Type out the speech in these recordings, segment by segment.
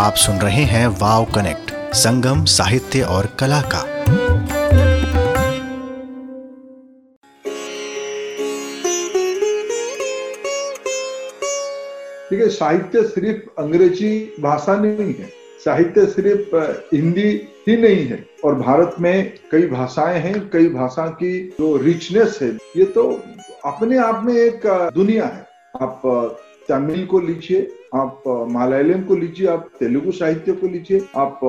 आप सुन रहे हैं वाव कनेक्ट, संगम, साहित्य और कला का। देखिए, साहित्य सिर्फ़ अंग्रेज़ी भाषा नहीं है। साहित्य सिर्फ़ हिंदी ही नहीं है। और भारत में कई भाषाएँ हैं, कई भाषा की जो रिचनेस है, ये तो अपने आप में एक दुनिया है। आप तमिल को लीजिए आप मलयालम को लीजिए, आप तेलुगु साहित्य को लीजिए, आप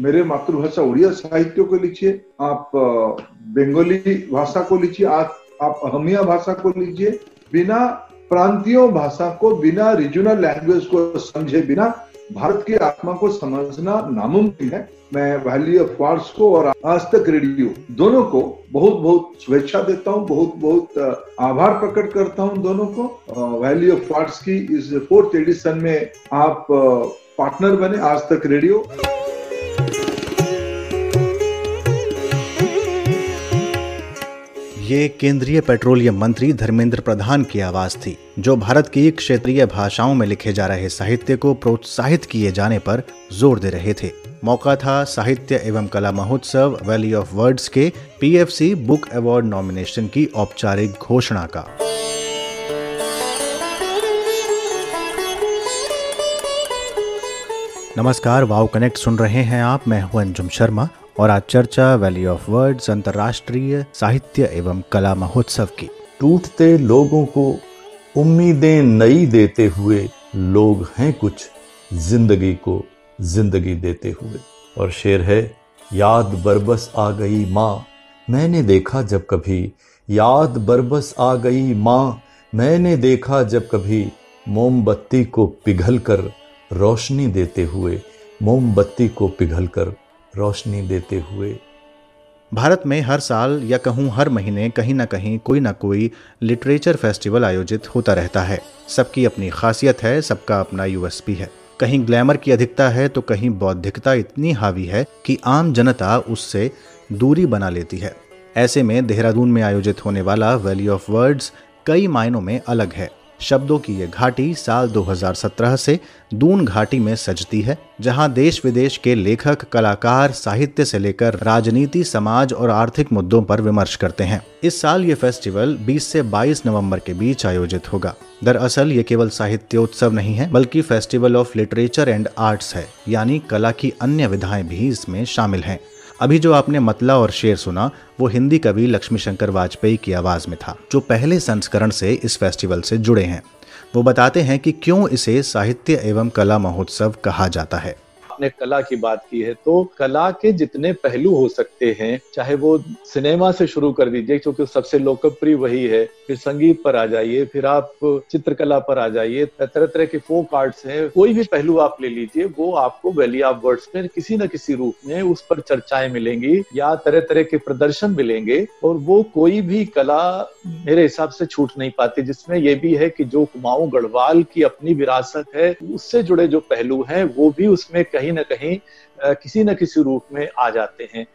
मेरे मातृभाषा उड़िया साहित्य को लीजिए, आप बंगाली भाषा को लीजिए आप आप अहमिया भाषा को लीजिए, बिना प्रांतियों भाषा को, बिना रीजनल लैंग्वेज को समझे, बिना भारत की आत्मा को समझना नामुमकिन है। मैं वैली ऑफ़ वार्स को और आज तक रेडियो दोनों को बहुत बहुत शुभेच्छा देता हूँ बहुत बहुत आभार प्रकट करता हूँ दोनों को। वैली ऑफ़ वार्स की इस फोर्थ एडिशन में आप पार्टनर बने आज तक रेडियो ये केंद्रीय पेट्रोलियम मंत्री धर्मेंद्र प्रधान की आवाज़ थी, जो भारत की क्षेत्रीय भाषाओं में लिखे जा रहे साहित्य को प्रोत्साहित किए जाने पर ज़ोर दे रहे थे। मौका था साहित्य एवं कला महोत्सव वैली ऑफ़ वर्ड्स के पीएफसी बुक अवार्ड नॉमिनेशन की औपचारिक घोषणा का। नमस्कार, वाव कनेक्ट सुन रहे हैं आप। मैं हूँ अंजुम शर्मा और आज चर्चा वैली ऑफ़ वर्ड्स अंतर्राष्ट्रीय साहित्य एवं कला महोत्सव की। टूटते लोगों को उम्मीदें नई देते हुए लोग हैं कुछ, ज़िंदगी को ज़िंदगी देते हुए। और शेर है, याद बरबस आ गई माँ। मैंने देखा जब कभी, याद बरबस आ गई माँ। मैंने देखा जब कभी, मोमबत्ती को पिघल कर रोशनी देते हुए, मोमबत्ती को पिघल कर रोशनी देते हुए। भारत में हर साल या कहूँ हर महीने कहीं ना कहीं कोई ना कोई लिटरेचर फेस्टिवल आयोजित होता रहता है। सबकी अपनी खासियत है, सबका अपना यूएसपी है। कहीं ग्लैमर की अधिकता है तो कहीं बौद्धिकता इतनी हावी है कि आम जनता उससे दूरी बना लेती है। ऐसे में देहरादून में आयोजित होने वाला वैली ऑफ़ वर्ड्स कई मायनों में अलग है। शब्दों की ये घाटी साल 2017 से दून घाटी में सजती है, जहाँ देश विदेश के लेखक, कलाकार, साहित्य से लेकर राजनीति, समाज और आर्थिक मुद्दों पर विमर्श करते हैं। इस साल ये फेस्टिवल 20 से 22 नवंबर के बीच आयोजित होगा। दरअसल ये केवल साहित्योत्सव नहीं है, बल्कि festival of literature and arts है, यानी कला की अन्य विधाएँ भी इसमें शामिल हैं। अभी जो आपने मतला और शेर सुना, वो हिंदी कवि लक्ष्मी शंकर वाजपेयी की आवाज़ में था, जो पहले संस्करण से इस फेस्टिवल से जुड़े हैं। वो बताते हैं कि क्यों इसे साहित्य एवं कला महोत्सव कहा जाता है। आपने कला की बात की है तो कला के जितने पहलू हो सकते हैं, चाहे वो सिनेमा से शुरू कर दीजिए, क्योंकि सबसे लोकप्रिय वही है, फिर संगीत पर आ जाइए, फिर आप चित्रकला पर आ जाइए तरह तरह के फोक आर्ट्स हैं, कोई भी पहलू आप ले लीजिए, वो आपको वैली ऑफ़ वर्ड्स में किसी न किसी रूप में उस पर चर्चाएँ मिलेंगी, या तरह तरह के प्रदर्शन मिलेंगे, और वो कोई भी कला मेरे हिसाब से छूट नहीं पाती, जिसमें ये भी है कि जो कुमाऊं गढ़वाल की अपनी विरासत है, उससे जुड़े जो पहलू हैं, वो भी उसमें कहीं कहीं ना कहीं किसी न किसी रूप में आ जाते हैं।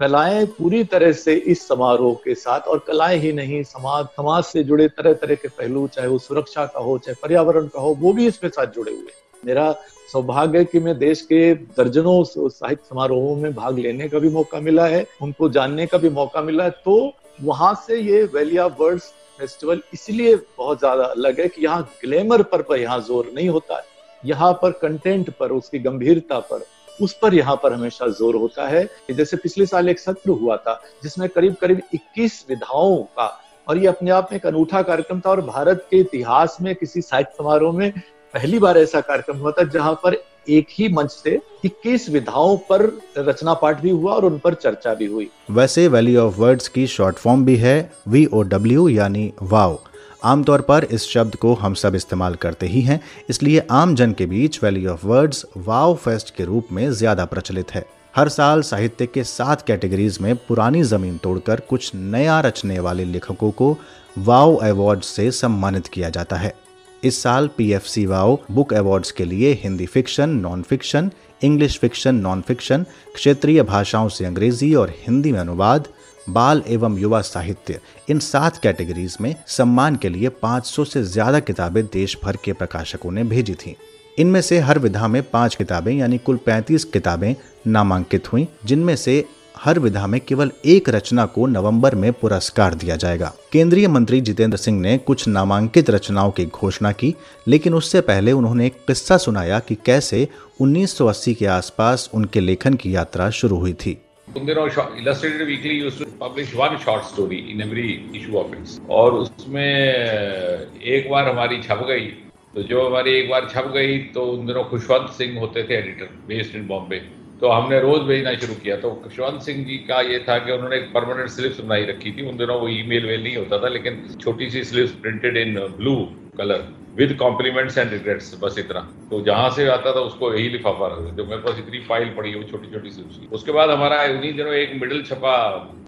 कलाएँ पूरी तरह से इस समारोह के साथ और कलाएँ ही नहीं समाज समाज से जुड़े तरह तरह के पहलू चाहे वो सुरक्षा का हो चाहे पर्यावरण का हो वो भी इसके साथ जुड़े हुए मेरा सौभाग्य है कि मैं देश के दर्जनों साहित्य समारोहों में भाग लेने का भी मौका मिला है उनको जानने का भी मौका मिला है। तो वहाँ से ये वेलिया वर्ड्स फेस्टिवल इसलिए बहुत ज़्यादा अलग है कि यहाँ ग्लैमर पर, पर यहाँ ज़ोर नहीं होता है। यहाँ पर कंटेंट पर, उसकी गंभीरता पर, उस पर यहाँ पर हमेशा ज़ोर होता है। जैसे पिछले साल एक सत्र हुआ था, जिसमें करीब करीब 21 विधाओं का, और ये अपने आप में एक अनूठा कार्यक्रम था, और भारत के इतिहास में किसी साहित्य समारोह में पहली बार ऐसा कार्यक्रम हुआ था, जहाँ पर एक ही मंच से 21 विधाओं पर रचना पाठ भी हुआ और उन पर चर्चा भी हुई। वैसे वैली ऑफ़ वर्ड्स की शॉर्ट फॉर्म भी है वी ओ डब्ल्यू यानी वाव। आमतौर पर इस शब्द को हम सब इस्तेमाल करते ही हैं, इसलिए आम जन के बीच Valley of Words wow fest के रूप में ज़्यादा प्रचलित है। हर साल साहित्य के सात कैटेगरीज में पुरानी ज़मीन तोड़कर कुछ नया रचने वाले लेखकों को वाव अवार्ड से सम्मानित किया जाता है। इस साल पीएफसी वाओ बुक अवार्ड्स के लिए Hindi fiction non fiction English fiction non fiction क्षेत्रीय भाषाओं से अंग्रेज़ी और हिंदी में अनुवाद बाल एवं युवा साहित्य, इन सात कैटेगरीज में सम्मान के लिए 500 से ज़्यादा किताबें देश भर के प्रकाशकों ने भेजी थीं। इनमें से हर विधा में पाँच किताबें यानी कुल पैंतीस किताबें नामांकित हुई, जिनमें से हर विधा में केवल एक रचना को नवंबर में पुरस्कार दिया जाएगा। केंद्रीय मंत्री जितेंद्र सिंह ने कुछ नामांकित रचनाओं की घोषणा की, लेकिन उससे पहले उन्होंने एक किस्सा सुनाया कि कैसे 1980 के आसपास उनके लेखन की यात्रा शुरू हुई थी। दिनों Illustrated Weekly used to publish one short story in every issue of its और उसमें एक बार हमारी छप गई तो जो हमारी एक बार छप गई तो उन दिनों खुशवंत सिंह होते थे एडिटर बेस्ड इन बॉम्बे तो हमने रोज भेजना शुरू किया तो खुशवंत सिंह जी का ये था कि उन्होंने एक परमानेंट स्लिप्स बनाई रखी थी। उन दिनों वो ईमेल वेल नहीं होता था, लेकिन छोटी सी slips printed in blue colour with compliments and regrets बस इतना। तो जहाँ से आता था, उसको यही लिफाफा रखते जो मेरे पास इतनी फ़ाइल पड़ी है, वो छोटी छोटी सी उसकी। उसके बाद हमारा उन्हीं दिनों एक मिडल छपा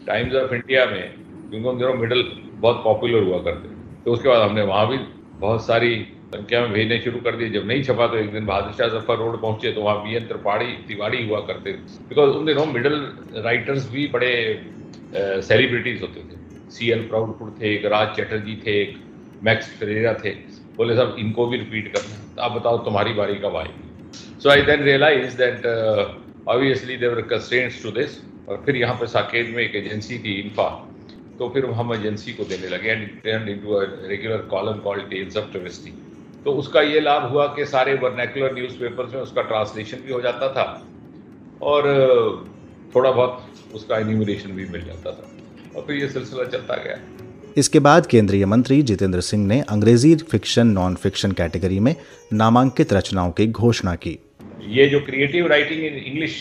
टाइम्स ऑफ़ इंडिया में, क्योंकि उन दिनों मिडल बहुत पॉपुलर हुआ करते। तो उसके बाद हमने वहाँ भी बहुत सारी संख्या में भेजने शुरू कर दिए। जब नहीं छपा तो एक दिन बहादुर शाह ज़फ़र रोड पहुँचे तो वहाँ बी एन त्रिपाठी तिवाड़ी हुआ करते। बिकॉज़ उन दिनों मिडल राइटर्स भी बड़े सेलिब्रिटीज होते थे। सी एल प्राउडपुर थे, एक राज चटर्जी थे, एक मैक्स फ्रेरा थे। बोले, साहब, इनको भी रिपीट करना तो आप बताओ, तुम्हारी बारी कब आएगी? So I then realise that obviously there are constants to this और फिर यहाँ पर साकेत में एक एजेंसी थी इन्फा तो फिर हम एजेंसी को देने लगे and turn into regular column called Tales of Travesty तो उसका ये लाभ हुआ कि सारे वर्नैकुलर न्यूज़पेपर्स में उसका ट्रांसलेशन भी हो जाता था और थोड़ा बहुत उसका एनिमिनेशन भी मिल जाता था। और फिर ये सिलसिला चलता गया। इसके बाद केंद्रीय मंत्री जितेंद्र सिंह ने अंग्रेज़ी फिक्शन नॉन फिक्शन कैटेगरी में नामांकित रचनाओं की घोषणा की ये जो क्रिएटिव राइटिंग इन इंग्लिश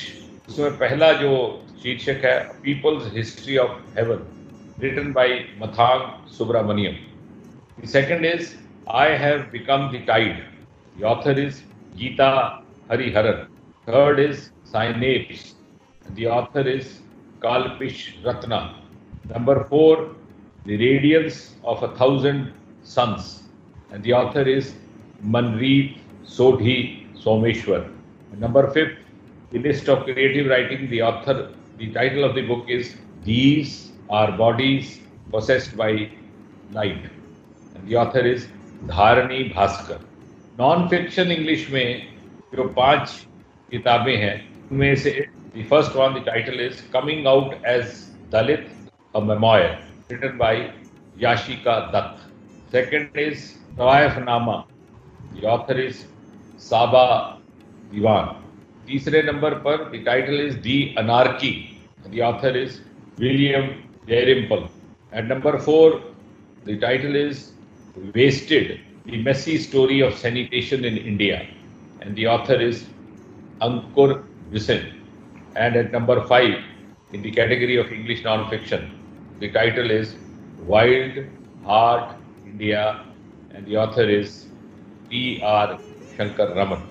उसमें पहला जो शीर्षक है People's History of Heaven written by Mathangi Subramanian second is I have become the tide. The author is Geeta Hariharan. Third is Synapse. The author is Kalpish Ratna. Number four, The Radiance of a Thousand Suns. And the author is Manreet Sodhi Someshwar. And number fifth, the list of creative writing. The author, the title of the book is These Are Bodies Possessed by Light. And the author is Dharini Bhaskar non fiction English में जो पाँच किताबें हैं उनमें से the first one the title is coming out as Dalit a memoir written by Yashica Dutt second is Tawaifnama the author is Saba Dewan तीसरे नंबर पर the title is the Anarchy the author is William Dalrymple at number four the title is Wasted The Messy Story of Sanitation in India. And the author is Ankur Visin. And at number five, in the category of English non-fiction, the title is Wild Heart India, and the author is P. R. Shankar Raman.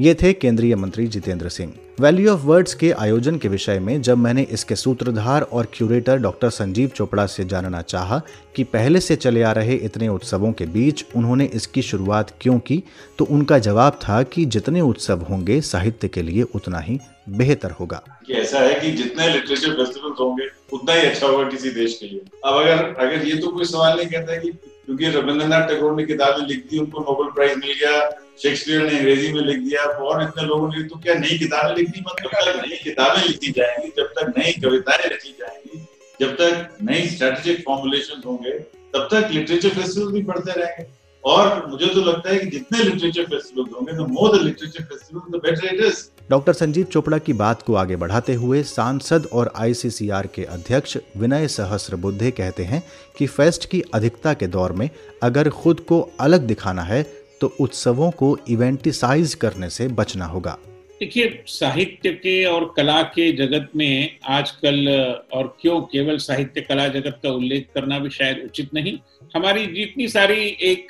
ये थे केंद्रीय मंत्री Jitendra Singh Valley of Words के आयोजन के विषय में जब मैंने इसके सूत्रधार और क्यूरेटर डॉक्टर संजीव चोपड़ा से जानना चाहा कि पहले से चले आ रहे इतने उत्सवों के बीच उन्होंने इसकी शुरुआत क्यों की तो उनका जवाब था कि जितने उत्सव होंगे साहित्य के लिए उतना ही बेहतर होगा। ऐसा है कि जितने लिटरेचर फेस्टिवल होंगे, उतना ही अच्छा होगा किसी देश के लिए। अब अगर अगर ये तो कोई सवाल नहीं कहता कि क्योंकि रविंद्रनाथ टैगोर ने किताबें लिख दी, उनको नोबेल प्राइज मिल गया शेक्सपियर ने अंग्रेज़ी में लिख दिया और इतने लोगों ने तो क्या नई किताबें लिखनी मतलब तक नई किताबें लिखी जाएँगी, जब तक नई कविताएँ लिखी जाएँगी, जब तक नई स्ट्रेटेजिक फॉर्मुलेशन होंगे, तब तक लिटरेचर फेस्टिवल भी बढ़ते रहेंगे। और मुझे तो लगता है कि जितने लिटरेचर फेस्टिवल होंगे the more the literature festival the better it is doctor Sanjeev Chopra की बात को आगे बढ़ाते हुए सांसद और आईसीसीआर के अध्यक्ष विनय सहस्र बुद्धे कहते हैं कि फेस्ट की अधिकता के दौर में अगर खुद को अलग दिखाना है तो उत्सवों को इवेंटिसाइज करने से बचना होगा। देखिए, साहित्य के और कला के जगत में आजकल, और क्यों केवल साहित्य कला जगत का उल्लेख करना भी शायद उचित नहीं, हमारी जितनी सारी एक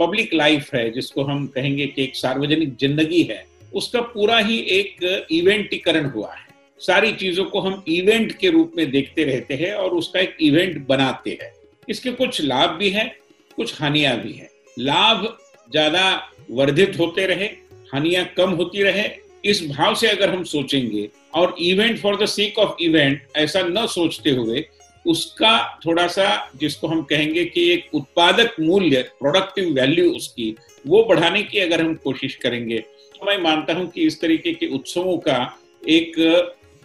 पब्लिक लाइफ है, जिसको हम कहेंगे कि एक सार्वजनिक ज़िंदगी है, उसका पूरा ही एक इवेंटीकरण हुआ है। सारी चीज़ों को हम इवेंट के रूप में देखते रहते हैं और उसका एक इवेंट बनाते हैं। इसके कुछ लाभ भी हैं, कुछ हानियाँ भी हैं। लाभ ज़्यादा वर्धित होते रहे, हानियाँ कम होती रहे इस भाव से अगर हम सोचेंगे और event for the sake of event ऐसा न सोचते हुए, उसका थोड़ा सा जिसको हम कहेंगे कि एक उत्पादक मूल्य प्रोडक्टिव वैल्यू उसकी, वो बढ़ाने की अगर हम कोशिश करेंगे तो मैं मानता हूँ कि इस तरीके के उत्सवों का एक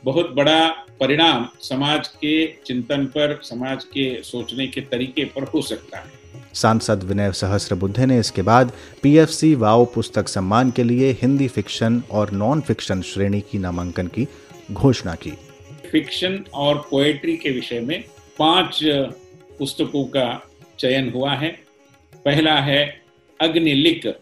बहुत बड़ा परिणाम समाज के चिंतन पर, समाज के सोचने के तरीके पर हो सकता है। सांसद विनय सहस्र बुद्धे ने इसके बाद पीएफसी वाओ पुस्तक सम्मान के लिए हिंदी फिक्शन और नॉन फिक्शन श्रेणी की नामांकन की घोषणा की। फिक्शन और पोएट्री के विषय में पाँच पुस्तकों का चयन हुआ है। पहला है अग्निलिक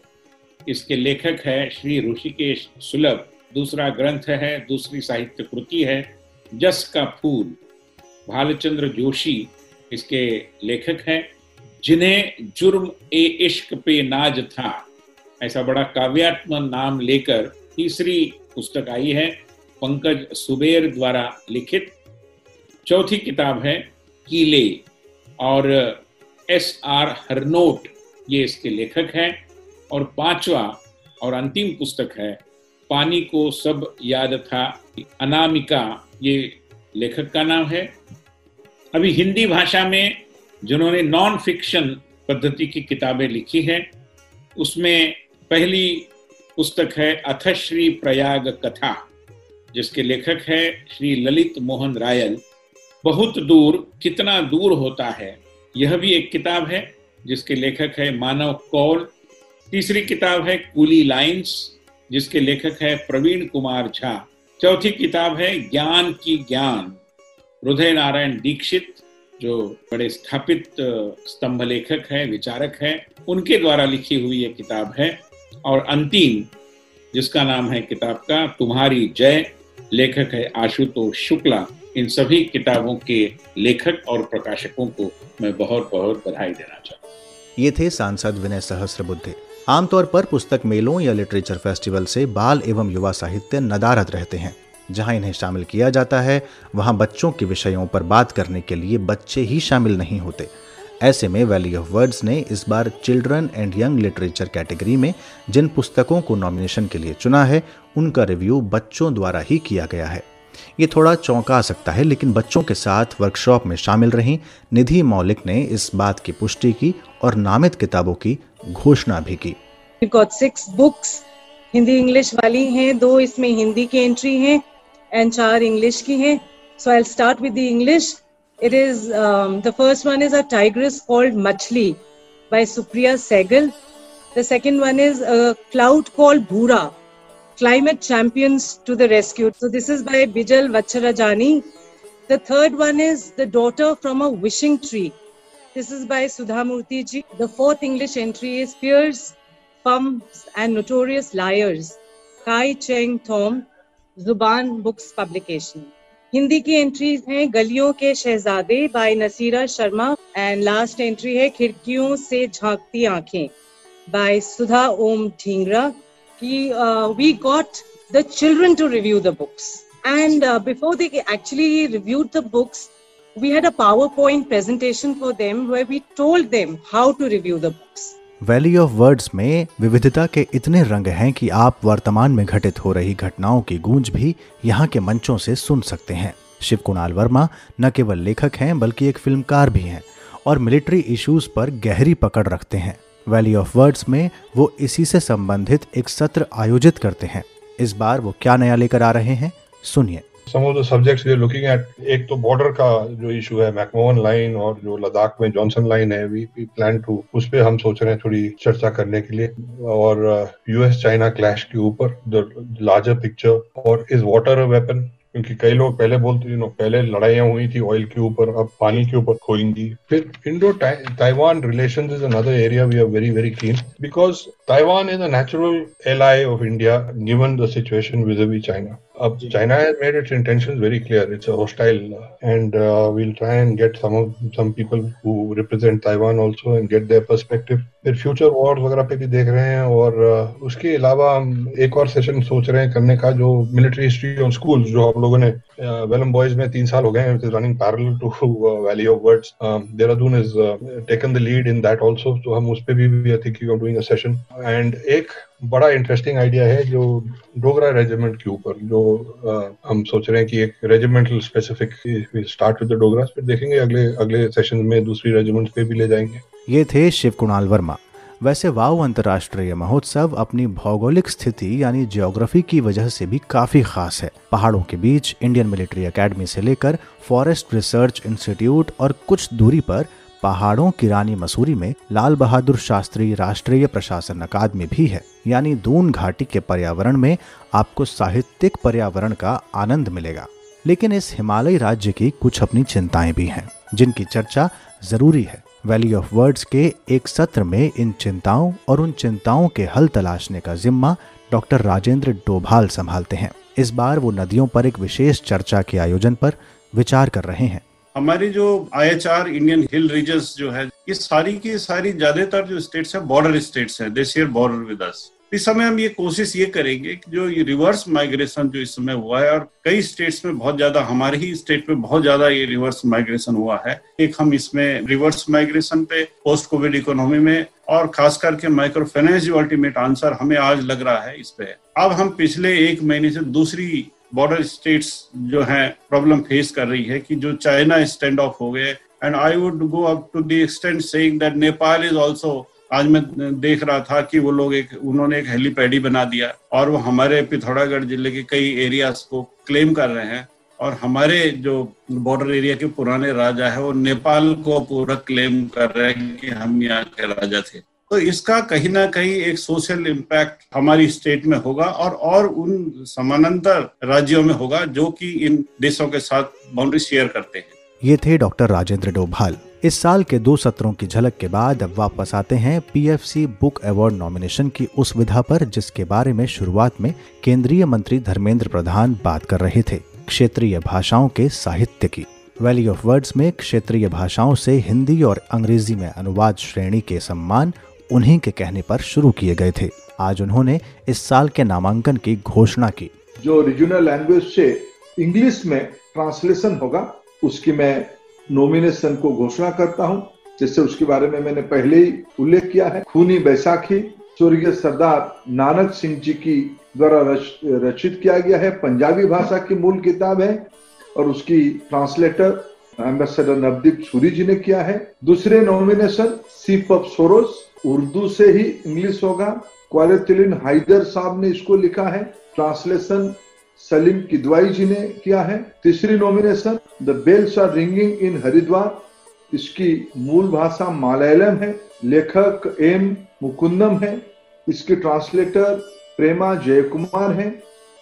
इसके लेखक है श्री ऋषिकेश सुलभ। दूसरा ग्रंथ है, दूसरी साहित्य कृति है, जस का फूल। भालचंद्र जोशी इसके लेखक हैं। जिन्हें जुर्म ए इश्क पे नाज था। ऐसा बड़ा काव्यात्मक नाम लेकर तीसरी पुस्तक आई है, पंकज सुबेर द्वारा लिखित। चौथी किताब है, कीले। और एस आर हरनोट ये इसके लेखक हैं। और पांचवा और अंतिम पुस्तक है, पानी को सब याद था, अनामिका, ये लेखक का नाम है। अभी हिंदी भाषा में जिन्होंने नॉन फिक्शन पद्धति की किताबें लिखी हैं, उसमें पहली पुस्तक है अथश्री प्रयाग कथा, जिसके लेखक है श्री ललित मोहन रायल। बहुत दूर, कितना दूर होता है, यह भी एक किताब है, जिसके लेखक है मानव कौल। तीसरी किताब है कूली लाइंस, जिसके लेखक है प्रवीण कुमार झा। चौथी किताब है ज्ञान की ज्ञान, हृदय नारायण दीक्षित। जो बड़े स्थापित स्तंभ लेखक है, विचारक है, उनके द्वारा लिखी हुई ये किताब है। और अंतिम, जिसका नाम है किताब का, तुम्हारी जय, लेखक है आशुतोष शुक्ला। इन सभी किताबों के लेखक और प्रकाशकों को मैं बहुत बहुत बधाई देना चाहूँ ये थे सांसद विनय सहस्र बुद्धे आमतौर पर पुस्तक मेलों या लिटरेचर फेस्टिवल से बाल एवं युवा साहित्य नदारत रहते हैं। जहाँ इन्हें शामिल किया जाता है, वहाँ बच्चों के विषयों पर बात करने के लिए बच्चे ही शामिल नहीं होते। ऐसे में वैली ऑफ़ वर्ड्स ने इस बार children and young literature category में जिन पुस्तकों को नॉमिनेशन के लिए चुना है, उनका रिव्यू बच्चों द्वारा ही किया गया है। ये थोड़ा चौंका सकता है, लेकिन बच्चों के साथ वर्कशॉप में शामिल रही, निधि मौलिक ने इस बात की पुष्टि की और नामित किताबों की घोषणा भी की। बुक्स हिंदी इंग्लिश वाली हैं, दो इसमें हिंदी की एंट्री है and char English ki hai. So I'll start with the English. It is um, the first one is a tigress called Machli by Supriya Segal. The second one is a cloud called Bhura. Climate champions to the rescue. So this is by Bijal Vacharajani. The third one is the daughter from a wishing tree. This is by Sudhamurti ji. The fourth English entry is Peers, Pumps and Notorious Liars. Kai Cheng Thom Zubaan books publication. Hindi की entries हैं गलियों के शहजादे by Nasira Sharma and last entry है खिड़कियों से झांकती आँखें bye सुधा ओम ठींगरा की we got the children to review the books and before they actually review the books we had a PowerPoint presentation for them we told them how to review the books Valley of Words में विविधता के इतने रंग हैं कि आप वर्तमान में घटित हो रही घटनाओं की गूंज भी यहाँ के मंचों से सुन सकते हैं। शिव कुणाल वर्मा न केवल लेखक हैं, बल्कि एक फिल्मकार भी हैं और मिलिट्री इश्यूज़ पर गहरी पकड़ रखते हैं। वैली ऑफ़ वर्ड्स में वो इसी से संबंधित एक सत्र आयोजित करते हैं। इस बार वो क्या नया लेकर आ रहे हैं? सुनिए। Some of the subjects we are looking at एक तो बॉर्डर का जो इशू है मैकमोहन लाइन और जो लद्दाख में जॉनसन लाइन है वी वी प्लान टू उस पर हम सोच रहे हैं थोड़ी चर्चा करने के लिए। और यूएस चाइना क्लैश के ऊपर द लार्जर पिक्चर और इज़ वाटर वेपन क्योंकि कई लोग पहले बोलते यू नो पहले लड़ाइयाँ हुई थी ऑयल के ऊपर, अब पानी के ऊपर खोएँगी फिर Indo Taiwan relation is another area we are very very keen because Taiwan is a natural ally of India given the situation with China Uh, China has made its intentions very clear. It's a hostile, and uh, we'll try and get some of some people who represent Taiwan also and get their perspective. फिर future wars वगैरह पे भी देख रहे हैं और uh, उसके अलावा हम एक और सेशन सोच रहे हैं करने का जो मिलिट्री हिस्ट्री ऑन स्कूल जो आप लोगों ने वेलम बॉयज़ में तीन साल हो गए हैं running parallel to Valley of Words Dehradun is taken the lead in that also तो हम उस पे भी I think you are doing a session and एक बड़ा इंटरेस्टिंग आइडिया है जो डोगरा रेजिमेंट के ऊपर जो आ, हम सोच रहे हैं कि एक regimental specific start with Dogra फिर देखेंगे अगले अगले सेशन में दूसरी रेजिमेंट पे भी ले जाएँगे। ये थे शिव कुणाल वर्मा। वैसे वाव अंतर्राष्ट्रीय महोत्सव अपनी भौगोलिक स्थिति यानी जियोग्राफी की वजह से भी काफ़ी खास है। पहाड़ों के बीच इंडियन मिलिट्री एकेडमी से लेकर फॉरेस्ट रिसर्च इंस्टीट्यूट और कुछ दूरी पर पहाड़ों की रानी मसूरी में लाल बहादुर शास्त्री राष्ट्रीय प्रशासन अकादमी भी है। यानी दून घाटी के पर्यावरण में आपको साहित्यिक पर्यावरण का आनंद मिलेगा। लेकिन इस हिमालयी राज्य की कुछ अपनी चिंताएँ भी हैं, जिनकी चर्चा ज़रूरी है। वैली ऑफ़ वर्ड्स के एक सत्र में इन चिंताओं और उन चिंताओं के हल तलाशने का जिम्मा डॉक्टर राजेंद्र डोभाल संभालते हैं। इस बार वो नदियों पर एक विशेष चर्चा के आयोजन पर विचार कर रहे हैं। हमारी जो I H R Indian hill regions जो है, ये सारी की सारी ज़्यादातर जो स्टेट्स है बॉर्डर स्टेट्स है they share border with us इस समय हम ये कोशिश ये करेंगे कि जो ये रिवर्स माइग्रेशन जो इस समय हुआ है, और कई स्टेट्स में बहुत ज़्यादा, हमारे ही स्टेट में बहुत ज़्यादा ये रिवर्स माइग्रेशन हुआ है। एक हम इसमें रिवर्स माइग्रेशन पे पोस्ट कोविड इकोनॉमी में, और खास करके माइक्रो फाइनेंस जो अल्टीमेट आंसर हमें आज लग रहा है इस पे। अब हम पिछले एक महीने से दूसरी बॉर्डर स्टेट्स जो है प्रॉब्लम फेस कर रही है कि जो चाइना स्टैंड ऑफ़ हो गए। And I would go up to the extent saying that Nepal is also आज मैं देख रहा था कि वो लोग एक, उन्होंने एक हेलीपैडी बना दिया और वो हमारे पिथौरागढ़ ज़िले के कई एरियाज़ को क्लेम कर रहे हैं। और हमारे जो बॉर्डर एरिया के पुराने राजा है, वो नेपाल को पूरा क्लेम कर रहे हैं कि हम यहाँ के राजा थे। तो इसका कहीं ना कहीं एक सोशल इम्पैक्ट हमारी स्टेट में होगा और और उन समानांतर राज्यों में होगा जो कि इन देशों के साथ बाउंड्री शेयर करते हैं। ये थे डॉक्टर राजेंद्र डोभाल। इस साल के दो सत्रों की झलक के बाद अब वापस आते हैं पीएफसी बुक अवार्ड नॉमिनेशन की उस विधा पर, जिसके बारे में शुरुआत में केंद्रीय मंत्री धर्मेंद्र प्रधान बात कर रहे थे, क्षेत्रीय भाषाओं के साहित्य की। वैली ऑफ़ वर्ड्स में क्षेत्रीय भाषाओं से हिंदी और अंग्रेज़ी में अनुवाद श्रेणी के सम्मान उन्हीं के कहने पर शुरू किए गए थे। आज उन्होंने इस साल के नामांकन की घोषणा की। जो रीजनल लैंग्वेज से इंग्लिश में ट्रांसलेशन होगा, उसकी मैं नॉमिनेशन को घोषणा करता हूँ। जिससे उसके बारे में मैंने पहले ही उल्लेख किया है। खूनी बैसाखी, स्वर्गीय सरदार नानक सिंह जी की द्वारा रचित किया गया है। पंजाबी भाषा की मूल किताब है और उसकी ट्रांसलेटर एम्बेसडर नवदीप सूरी जी ने किया है। दूसरे नॉमिनेशन सीप ऑफ़ सोरोस उर्दू से ही इंग्लिश होगा। क्वालितिलिन हाइदर साहब ने इसको लिखा है। ट्रांसलेशन सलीम किदवाई जी ने किया है। तीसरी nomination the bells are ringing in Haridwar इसकी मूल भाषा मलयालम है। लेखक एम मुकुंदम है। इसके ट्रांसलेटर प्रेमा जयकुमार है।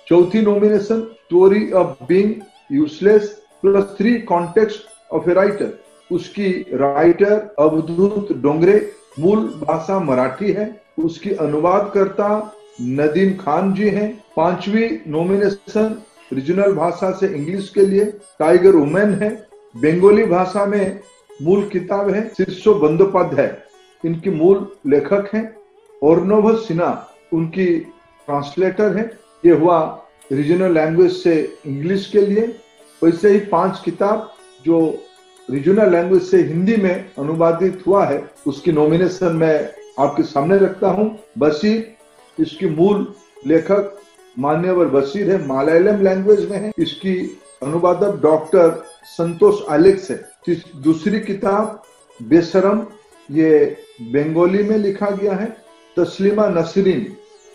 चौथी nomination story of being useless plus three context of a writer उसकी राइटर अवधूत डोंगरे मूल भाषा मराठी है, उसकी अनुवादकर्ता नदीम खान जी हैं। पांचवी नॉमिनेशन रीजनल भाषा से इंग्लिश के लिए टाइगर उमेन है। बंगाली भाषा में मूल किताब है शीर्षो बंदोपाध्याय इनकी मूल लेखक हैं और सिन्हा, उनकी ट्रांसलेटर है। ये हुआ रीजनल लैंग्वेज से इंग्लिश के लिए। वैसे ही पाँच किताब जो रीजनल लैंग्वेज से हिंदी में अनुवादित हुआ है, उसकी नॉमिनेशन मैं आपके सामने रखता हूँ। बसीर इसकी मूल लेखक मान्यवर बशीर है, मलयालम लैंग्वेज में है। इसकी अनुवादक डॉक्टर संतोष एलेक्स है दूसरी किताब बेसरम ये बंगाली में लिखा गया है, तस्लिमा नसरीन,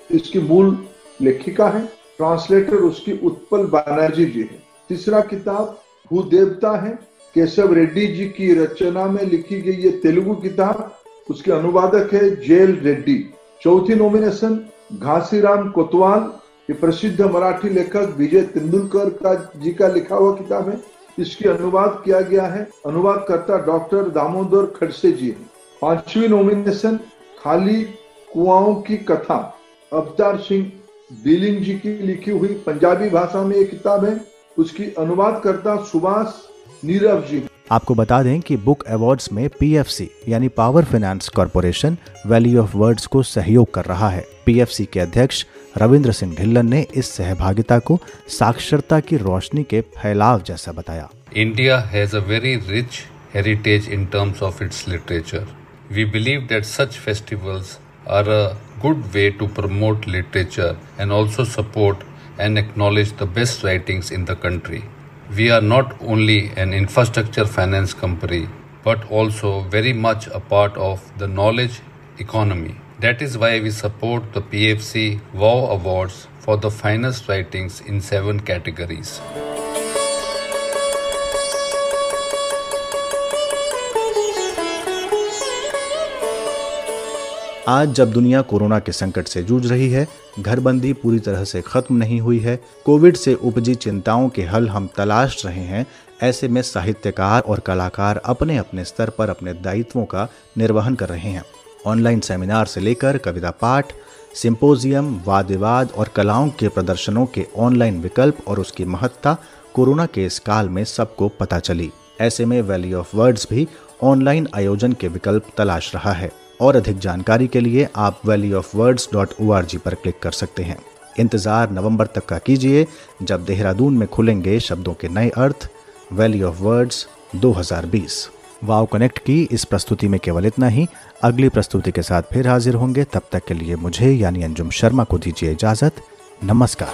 इसकी मूल लेखिका है। ट्रांसलेटर उसकी उत्पल बनर्जी जी है। तीसरा किताब भू देवता है केशव रेड्डी जी की रचना में लिखी गई ये तेलुगु किताब, उसके अनुवादक है जेल रेड्डी। चौथी नॉमिनेशन घासीराम कोतवाल, ये प्रसिद्ध मराठी लेखक विजय तेंदुलकर का जी का लिखा हुआ किताब है। इसकी अनुवाद किया गया है, अनुवादकर्ता डॉक्टर दामोदर खड़से जी है। पांचवी नॉमिनेशन खाली कुआओं की कथा, अवतार सिंह डीलिंग जी की लिखी हुई पंजाबी भाषा में एक किताब है। उसकी अनुवादकर्ता सुभाष नीरव जी। आपको बता दें कि बुक अवार्ड्स में पीएफसी यानी power finance corporation Valley of Words को सहयोग कर रहा है। पीएफसी के अध्यक्ष रविंद्र सिंह ढिल्लन ने इस सहभागिता को साक्षरता की रोशनी के फैलाव जैसा बताया। India has a very rich heritage in terms of its literature we believe that such festivals are a good way to promote literature and also support and acknowledge the best writings in the country. We are not only an infrastructure finance company but also very much a part of the knowledge economy. That is why we support the PFC WOW Awards for the finest writings in seven categories. आज जब दुनिया corona के संकट से जूझ रही है, घरबंदी पूरी तरह से खत्म नहीं हुई है, कोविड से उपजी चिंताओं के हल हम तलाश रहे हैं, ऐसे में साहित्यकार और कलाकार अपने अपने स्तर पर अपने दायित्वों का निर्वहन कर रहे हैं। ऑनलाइन सेमिनार से लेकर कविता पाठ, सिंपोजियम वाद विवाद और कलाओं के प्रदर्शनों के ऑनलाइन विकल्प और उसकी महत्ता कोरोना के इस काल में सबको पता चली। ऐसे में वैली ऑफ़ वर्ड्स भी ऑनलाइन आयोजन के विकल्प तलाश रहा है। और अधिक जानकारी के लिए आप Valley of Words dot O R G पर क्लिक कर सकते हैं। इंतज़ार नवंबर तक का कीजिए, जब देहरादून में खुलेंगे शब्दों के नए अर्थ Valley of Words 2020 wow connect की इस प्रस्तुति में केवल इतना ही। अगली प्रस्तुति के साथ फिर हाजिर होंगे। तब तक के लिए मुझे यानी अंजुम शर्मा को दीजिए इजाज़त। नमस्कार।